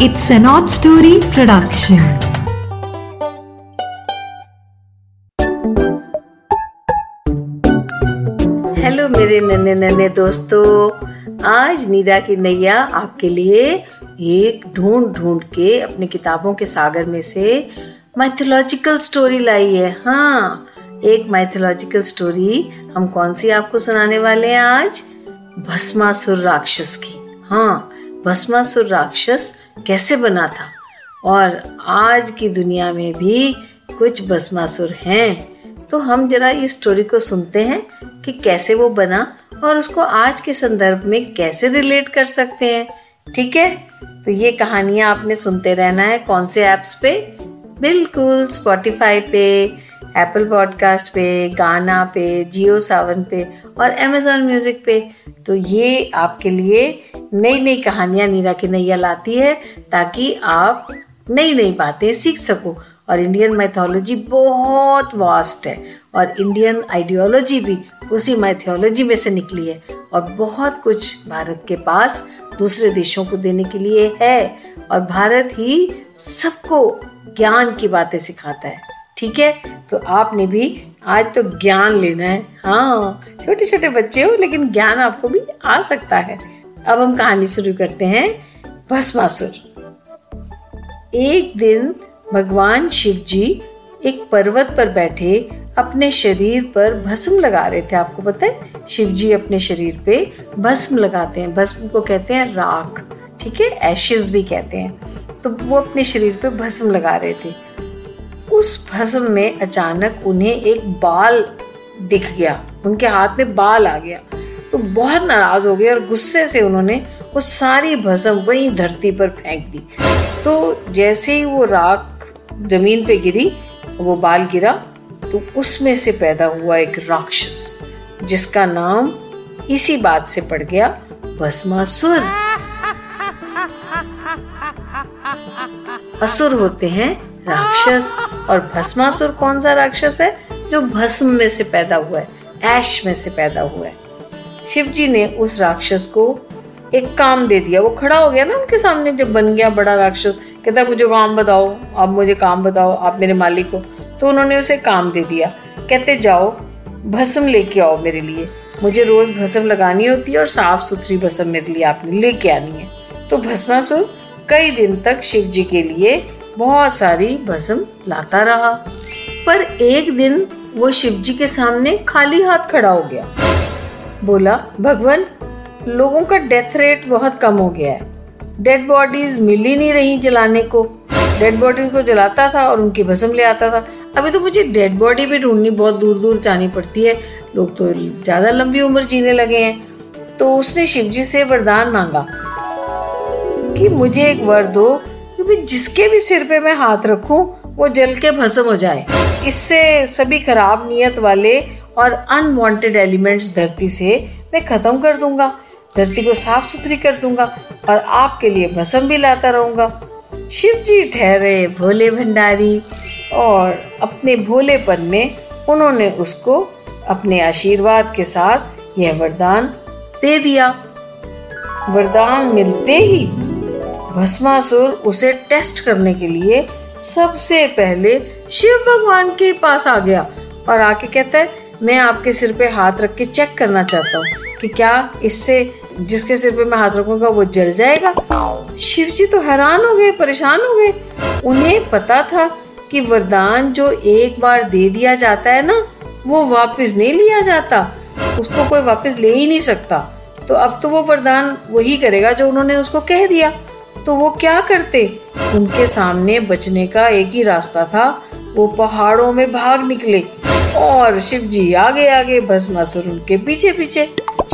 It's an odd story production. Hello मेरे नन्हे नन्हे दोस्तों। आज नीरा की नैया आपके लिए एक ढूंढ ढूंढ के अपनी किताबों के सागर में से माइथोलॉजिकल स्टोरी लाई है। हाँ एक माइथोलॉजिकल स्टोरी हम कौन सी आपको सुनाने वाले हैं आज? भस्मासुर राक्षस की। हाँ भस्मासुर राक्षस कैसे बना था? और आज की दुनिया में भी कुछ भस्मासुर हैं। तो हम जरा इस स्टोरी को सुनते हैं कि कैसे वो बना और उसको आज के संदर्भ में कैसे रिलेट कर सकते हैं। ठीक है? तो ये कहानियाँ आपने सुनते रहना है कौन से ऐप्स पे? बिल्कुल स्पॉटिफाई पे एप्पल पॉडकास्ट पे गाना पे जियो सावन पे और अमेजोन म्यूज़िक पे। तो ये आपके लिए नई नई कहानियाँ नीरा की नैया लाती है ताकि आप नई नई बातें सीख सको। और इंडियन मैथोलॉजी बहुत वास्ट है और इंडियन आइडियोलॉजी भी उसी मैथोलॉजी में से निकली है और बहुत कुछ भारत के पास दूसरे देशों को देने के लिए है और भारत ही सबको ज्ञान की बातें सिखाता है। ठीक है? तो आपने भी आज तो ज्ञान लेना है। हाँ छोटे छोटे बच्चे हो, लेकिन ज्ञान आपको भी आ सकता है। अब हम कहानी शुरू करते हैं। भस्मासुर। एक दिन भगवान शिव जी एक पर्वत पर बैठे अपने शरीर पर भस्म लगा रहे थे। आपको पता है? शिव जी अपने शरीर पे भस्म लगाते हैं। भस्म को कहते हैं राख। ठीक है? एशेस भी कहते हैं। तो वो अपने शरीर पे भस्म लगा रहे थे। उस भस्म में अचानक उन्हें एक बाल दिख गया। उनके हाथ में बाल आ गया। तो बहुत नाराज़ हो गए और गुस्से से उन्होंने वो सारी भस्म वही धरती पर फेंक दी। तो जैसे ही वो राख ज़मीन पे गिरी, वो बाल गिरा तो उसमें से पैदा हुआ एक राक्षस, जिसका नाम इसी बात से पड़ गया, भस्मासुर। असुर होते हैं राक्षस और भस्मासुर कौन सा राक्षस है जो भस्म में से पैदा हुआ है, ऐश में से पैदा हुआ है? शिव जी ने उस राक्षस को एक काम दे दिया। वो खड़ा हो गया ना उनके सामने, जब बन गया बड़ा राक्षस। कहता मुझे काम बताओ, आप मुझे काम बताओ, आप मेरे मालिक को तो उन्होंने उसे काम दे दिया। कहते, जाओ, भस्म लेके आओ मेरे लिए। मुझे रोज भस्म लगानी होती है और साफ़ सुथरी भस्म मेरे लिए आपने लेके आनी है। तो भस्मासुर कई दिन तक शिव जी के लिए बहुत सारी भस्म लाता रहा। पर एक दिन वो शिव जी के सामने खाली हाथ खड़ा हो गया। बोला, भगवान, लोगों का डेथ रेट बहुत कम हो गया है। डेड बॉडीज मिल ही नहीं रही जलाने को। डेड बॉडी को जलाता था और उनकी भस्म ले आता था। अभी तो मुझे डेड बॉडी भी ढूंढनी बहुत दूर दूर जानी पड़ती है। लोग तो ज़्यादा लंबी उम्र जीने लगे हैं। तो उसने शिव जी से वरदान मांगा कि मुझे एक वर दो कि जिसके भी सिर पे मैं हाथ रखूँ, वो जल के भस्म हो जाए। इससे सभी खराब नियत वाले और अनवांटेड एलिमेंट्स धरती से मैं खत्म कर दूँगा, धरती को साफ़ सुथरी कर दूँगा और आपके लिए भसम भी लाता रहूँगा। शिव जी ठहरे भोले भंडारी और अपने भोलेपन में उन्होंने उसको अपने आशीर्वाद के साथ यह वरदान दे दिया। वरदान मिलते ही भस्मासुर उसे टेस्ट करने के लिए सबसे पहले शिव भगवान के पास आ गया और आके कहता है, मैं आपके सिर पे हाथ रख के चेक करना चाहता हूँ कि क्या इससे, जिसके सिर पे मैं हाथ रखूँगा, वो जल जाएगा? शिव जी तो हैरान हो गए, परेशान हो गए। उन्हें पता था कि वरदान जो एक बार दे दिया जाता है ना, वो वापस नहीं लिया जाता। उसको कोई वापस ले ही नहीं सकता। तो अब तो वो वरदान वही करेगा जो उन्होंने उसको कह दिया। तो वो क्या करते? उनके सामने बचने का एक ही रास्ता था। वो पहाड़ों में भाग निकले और शिव जी आगे आगे भस्मासुर उनके पीछे पीछे।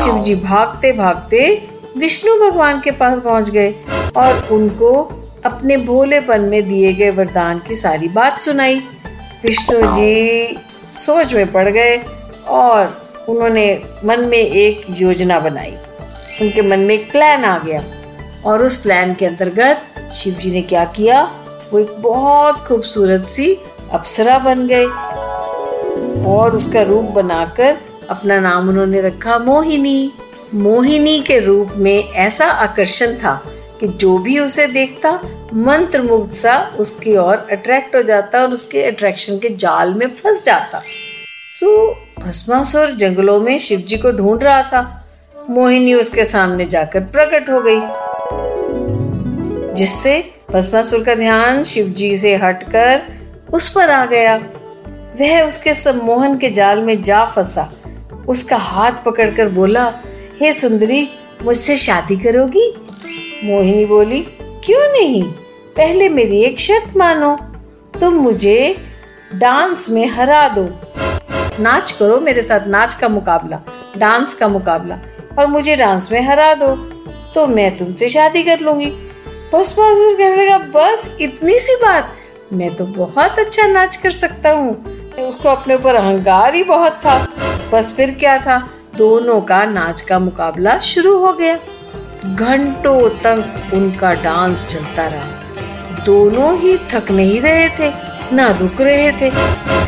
शिव जी भागते भागते विष्णु भगवान के पास पहुँच गए और उनको अपने भोलेपन में दिए गए वरदान की सारी बात सुनाई। विष्णु जी सोच में पड़ गए और उन्होंने मन में एक योजना बनाई। उनके मन में एक प्लान आ गया। और उस प्लान के अंतर्गत शिव जी ने क्या किया? वो एक बहुत खूबसूरत सी अप्सरा बन गए। और उसका रूप बनाकर अपना नाम उन्होंने रखा मोहिनी। मोहिनी के रूप में ऐसा आकर्षण था कि जो भी उसे देखता मंत्र मुग्ध सा उसकी ओर अट्रैक्ट हो जाता और उसके अट्रैक्शन के जाल में फंस जाता। सो, भस्मासुर जंगलों में शिव जी को ढूंढ रहा था। मोहिनी उसके सामने जाकर प्रकट हो गई। जिससे भस्मासुर का ध्यान शिव जी से हटकर उस पर आ गया। वह उसके सम्मोहन के जाल में जा फंसा। उसका हाथ पकड़कर बोला हे hey, सुंदरी मुझसे शादी करोगी? मोहिनी बोली क्यों नहीं? पहले मेरी एक शर्त मानो तुम मुझे डांस में हरा दो। नाच करो मेरे साथ नाच का मुकाबला डांस का मुकाबला और मुझे डांस में हरा दो तो मैं तुमसे शादी कर लूँगी। बस बहादुर कहने लगा, बस, इतनी सी बात? मैं तो बहुत अच्छा नाच कर सकता हूँ। उसको अपने ऊपर अहंकार ही बहुत था। बस फिर क्या था? दोनों का नाच का मुकाबला शुरू हो गया। घंटों तक उनका डांस चलता रहा। दोनों ही थक नहीं रहे थे, ना रुक रहे थे।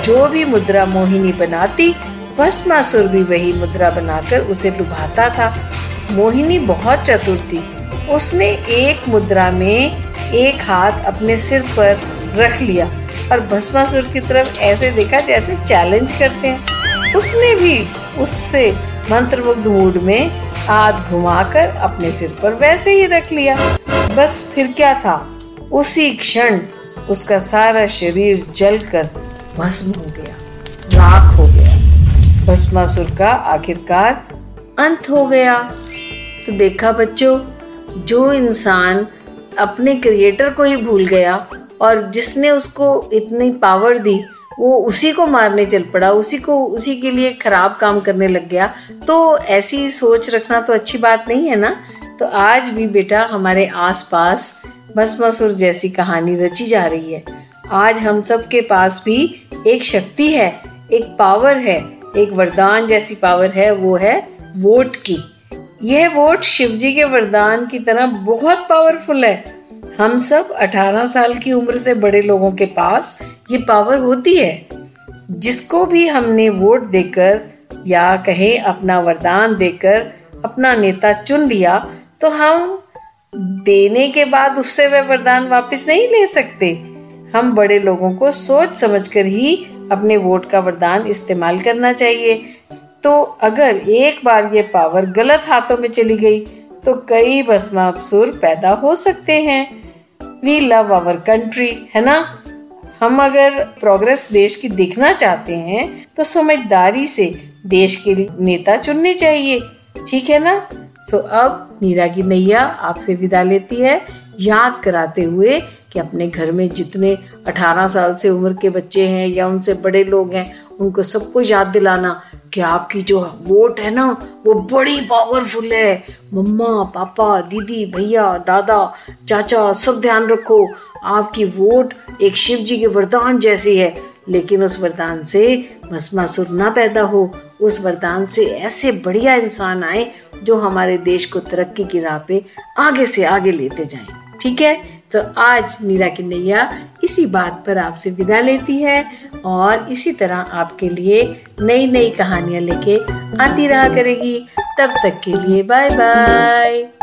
जो भी मुद्रा मोहिनी बनाती भस्मासुर भी वही मुद्रा बनाकर उसे लुभाता था। मोहिनी बहुत चतुर थी। उसने एक मुद्रा में एक हाथ अपने सिर पर रख लिया और भस्मासुर की तरफ़ ऐसे देखा जैसे चैलेंज करते हैं। उसने भी उससे मंत्रमुग्ध मूड में हाथ घुमाकर अपने सिर पर वैसे ही रख लिया। बस फिर क्या था? उसी क्षण उसका सारा शरीर जलकर भस्म हो गया, राख हो गया। भस्मासुर का आखिरकार अंत हो गया। तो देखा बच्चों जो इंसान अपने क्रिएटर को ही भूल गया और जिसने उसको इतनी पावर दी, वो उसी को मारने चल पड़ा, उसी को, उसी के लिए खराब काम करने लग गया। तो ऐसी सोच रखना तो अच्छी बात नहीं है ना? तो आज भी बेटा हमारे आसपास भस्मासुर जैसी कहानी रची जा रही है। आज हम सब के पास भी एक शक्ति है, एक पावर है, एक वरदान जैसी पावर है, वो है वोट की। यह वोट शिव जी के वरदान की तरह बहुत पावरफुल है। हम सब 18 साल की उम्र से बड़े लोगों के पास ये पावर होती है। जिसको भी हमने वोट देकर या कहे, अपना वरदान देकर, अपना नेता चुन लिया तो हम देने के बाद उससे वह वरदान वापस नहीं ले सकते। हम बड़े लोगों को सोच समझकर ही अपने वोट का वरदान इस्तेमाल करना चाहिए। तो अगर एक बार ये पावर गलत हाथों में चली गई तो कई भस्मासुर पैदा हो सकते हैं। वी लव आवर कंट्री है ना? हम अगर प्रोग्रेस देश की देखना चाहते हैं तो समझदारी से देश के नेता चुनने चाहिए, ठीक है ना? सो अब नीरा की नैया आपसे विदा लेती है। याद कराते हुए कि अपने घर में जितने 18 साल से उम्र के बच्चे हैं या उनसे बड़े लोग हैं उनको सबको याद दिलाना कि आपकी जो वोट है ना, वो बड़ी पावरफुल है। मम्मा, पापा, दीदी, भैया, दादा, चाचा, सब ध्यान रखो, आपकी वोट एक शिव जी के वरदान जैसी है। लेकिन उस वरदान से भस्मासुर ना पैदा हो। उस वरदान से ऐसे बढ़िया इंसान आए, जो हमारे देश को तरक्की की राह पे आगे से आगे लेते जाएँ। ठीक है? तो आज नीरा की नैया इसी बात पर आपसे विदा लेती है और इसी तरह आपके लिए नई नई कहानियाँ लेके आती रहा करेगी। तब तक के लिए बाय बाय